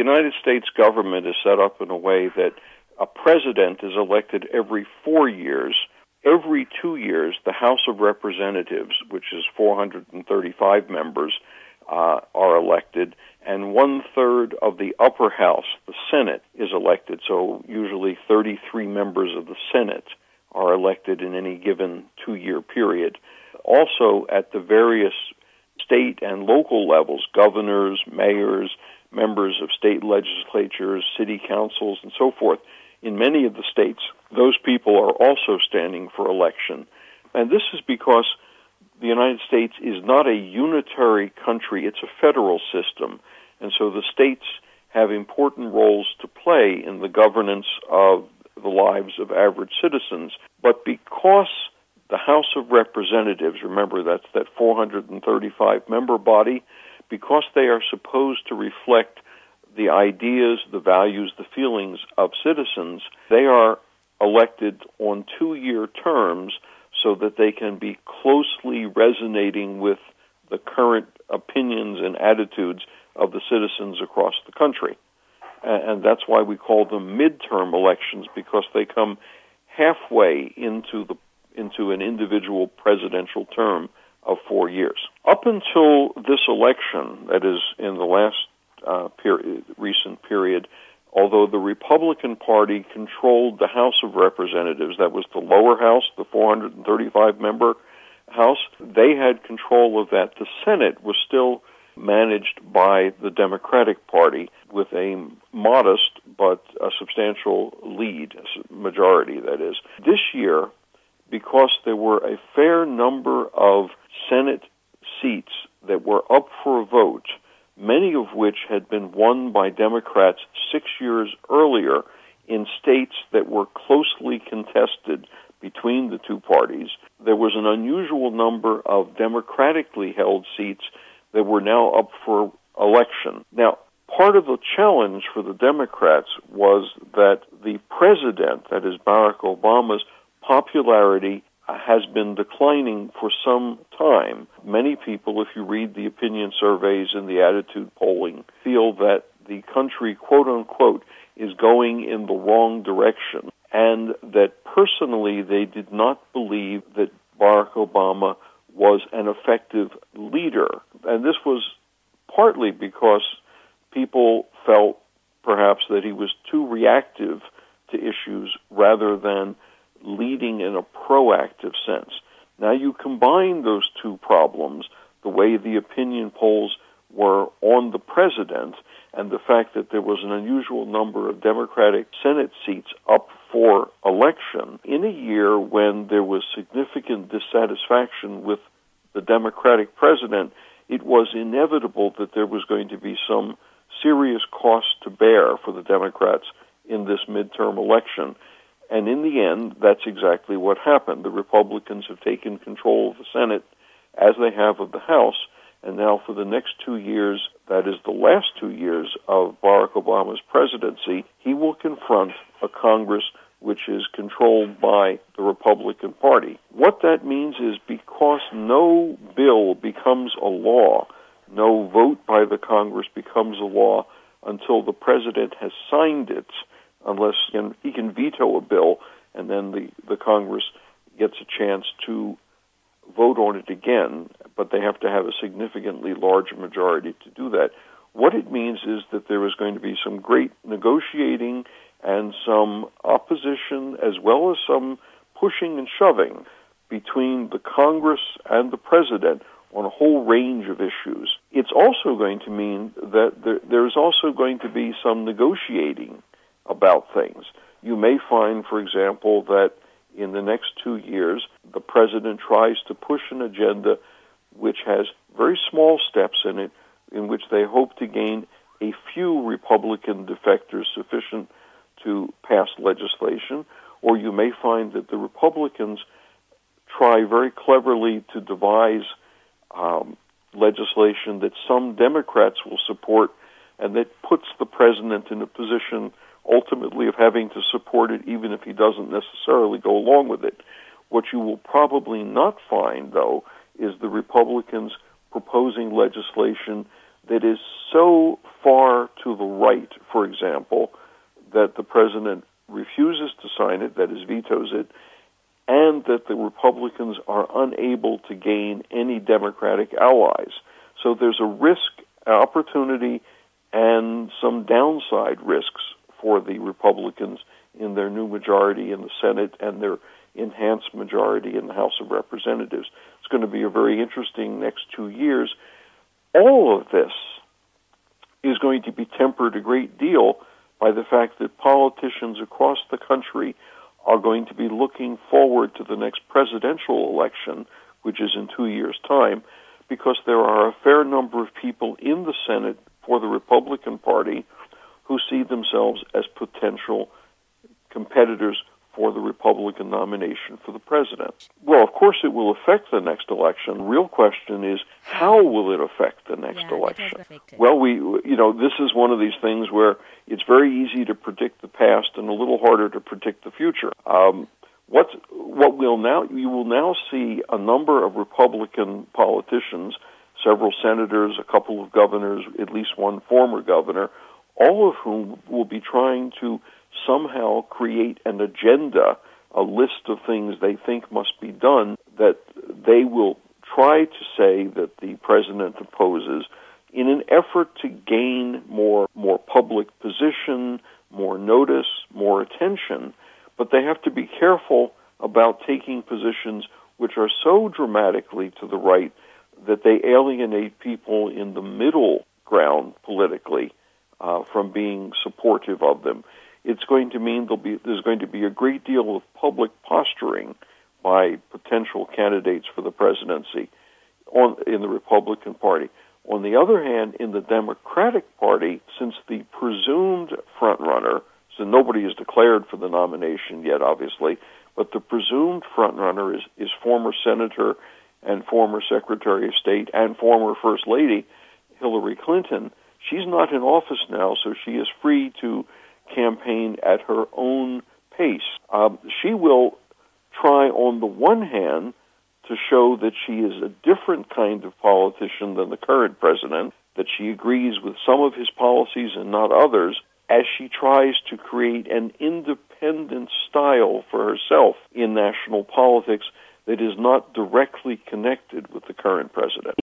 United States government is set up in a way that a president is elected every four years. Every two years, the House of Representatives, which is 435 members, uh, are elected, and one third of the upper house, the Senate, is elected. So usually 33 members of the Senate are elected in any given two year period. Also, at the various state and local levels, governors, mayors, members of state legislatures, city councils, and so forth, in many of the states, those people are also standing for election. And this is because the United States is not a unitary country, it's a federal system. And so the states have important roles to play in the governance of the lives of average citizens. But because the House of Representatives, remember that's that 435 member body, because they are supposed to reflect the ideas, the values, the feelings of citizens, they are elected on two year terms so that they can be closely resonating with the current opinions and attitudes of the citizens across the country. And that's why we call them midterm elections because they come halfway into the into an individual presidential term of four years. Up until this election, that is in the last uh, period, recent period, although the Republican Party controlled the House of Representatives, that was the lower house, the 435 member House, they had control of that. The Senate was still managed by the Democratic Party with a modest but a substantial lead, majority, that is. This year, because there were a fair number of Senate seats that were up for a vote, many of which had been won by Democrats six years earlier in states that were closely contested between the two parties. There was an unusual number of democratically held seats that were now up for election. Now, part of the challenge for the Democrats was that the president, that is Barack Obama's popularity has been declining for some time. Many people, if you read the opinion surveys and the attitude polling, feel that the country, quote unquote, is going in the wrong direction, and that personally they did not believe that Barack Obama was an effective leader. And this was partly because people felt perhaps that he was too reactive to issues rather than leading in a proactive sense. Now you combine those two problems, the way the opinion polls were on the president and the fact that there was an unusual number of Democratic Senate seats up for election in a year when there was significant dissatisfaction with the Democratic president, it was inevitable that there was going to be some serious cost to bear for the Democrats in this midterm election. And in the end, that's exactly what happened. The Republicans have taken control of the Senate as they have of the House. And now, for the next two years, that is the last two years of Barack Obama's presidency, he will confront a Congress which is controlled by the Republican Party. What that means is because no bill becomes a law, no vote by the Congress becomes a law until the president has signed it, unless he can veto a bill and then the, the Congress gets a chance to vote on it again, but they have to have a significantly larger majority to do that. What it means is that there is going to be some great negotiating and some opposition as well as some pushing and shoving between the Congress and the President on a whole range of issues. It's also going to mean that there, there's also going to be some negotiating about things. You may find, for example, that in the next two years, the president tries to push an agenda which has very small steps in it, in which they hope to gain a few Republican defectors sufficient to pass legislation, or you may find that the Republicans try very cleverly to devise um, legislation that some Democrats will support and that puts the president in a position ultimately of having to support it even if he doesn't necessarily go along with it. What you will probably not find, though, is the Republicans proposing legislation that is so far to the right, for example, that the president refuses to sign it, that is, vetoes it, and that the Republicans are unable to gain any Democratic allies. So there's a risk, opportunity, and some downside risks for the Republicans in their new majority in the Senate and their enhanced majority in the House of Representatives. It's going to be a very interesting next two years. All of this is going to be tempered a great deal by the fact that politicians across the country are going to be looking forward to the next presidential election, which is in two years' time, because there are a fair number of people in the Senate for the Republican Party who see themselves as potential competitors for the Republican nomination for the president. Well, of course, it will affect the next election. The real question is how will it affect the next Yeah, election? Well, we, you know, this is one of these things where it's very easy to predict the past and a little harder to predict the future. Um, what what we'll now you will now see a number of Republican politicians, several senators, a couple of governors, at least one former governor, all of whom will be trying to somehow create an agenda, a list of things they think must be done that they will try to say that the president opposes in an effort to gain more more public position, more notice, more attention, but they have to be careful about taking positions which are so dramatically to the right that they alienate people in the middle ground from being supportive of them. It's going to mean be there's going to be a great deal of public posturing by potential candidates for the presidency on in the Republican Party. On the other hand, in the Democratic Party, since the presumed frontrunner, so nobody has declared for the nomination yet, obviously, but the presumed frontrunner is, is former Senator and former Secretary of State and former First Lady Hillary Clinton. She's not in office now, so she is free to campaign at her own pace. Um, she will try, on the one hand, to show that she is a different kind of politician than the current president, that she agrees with some of his policies and not others, as she tries to create an independent style for herself in national politics that is not directly connected with the current president.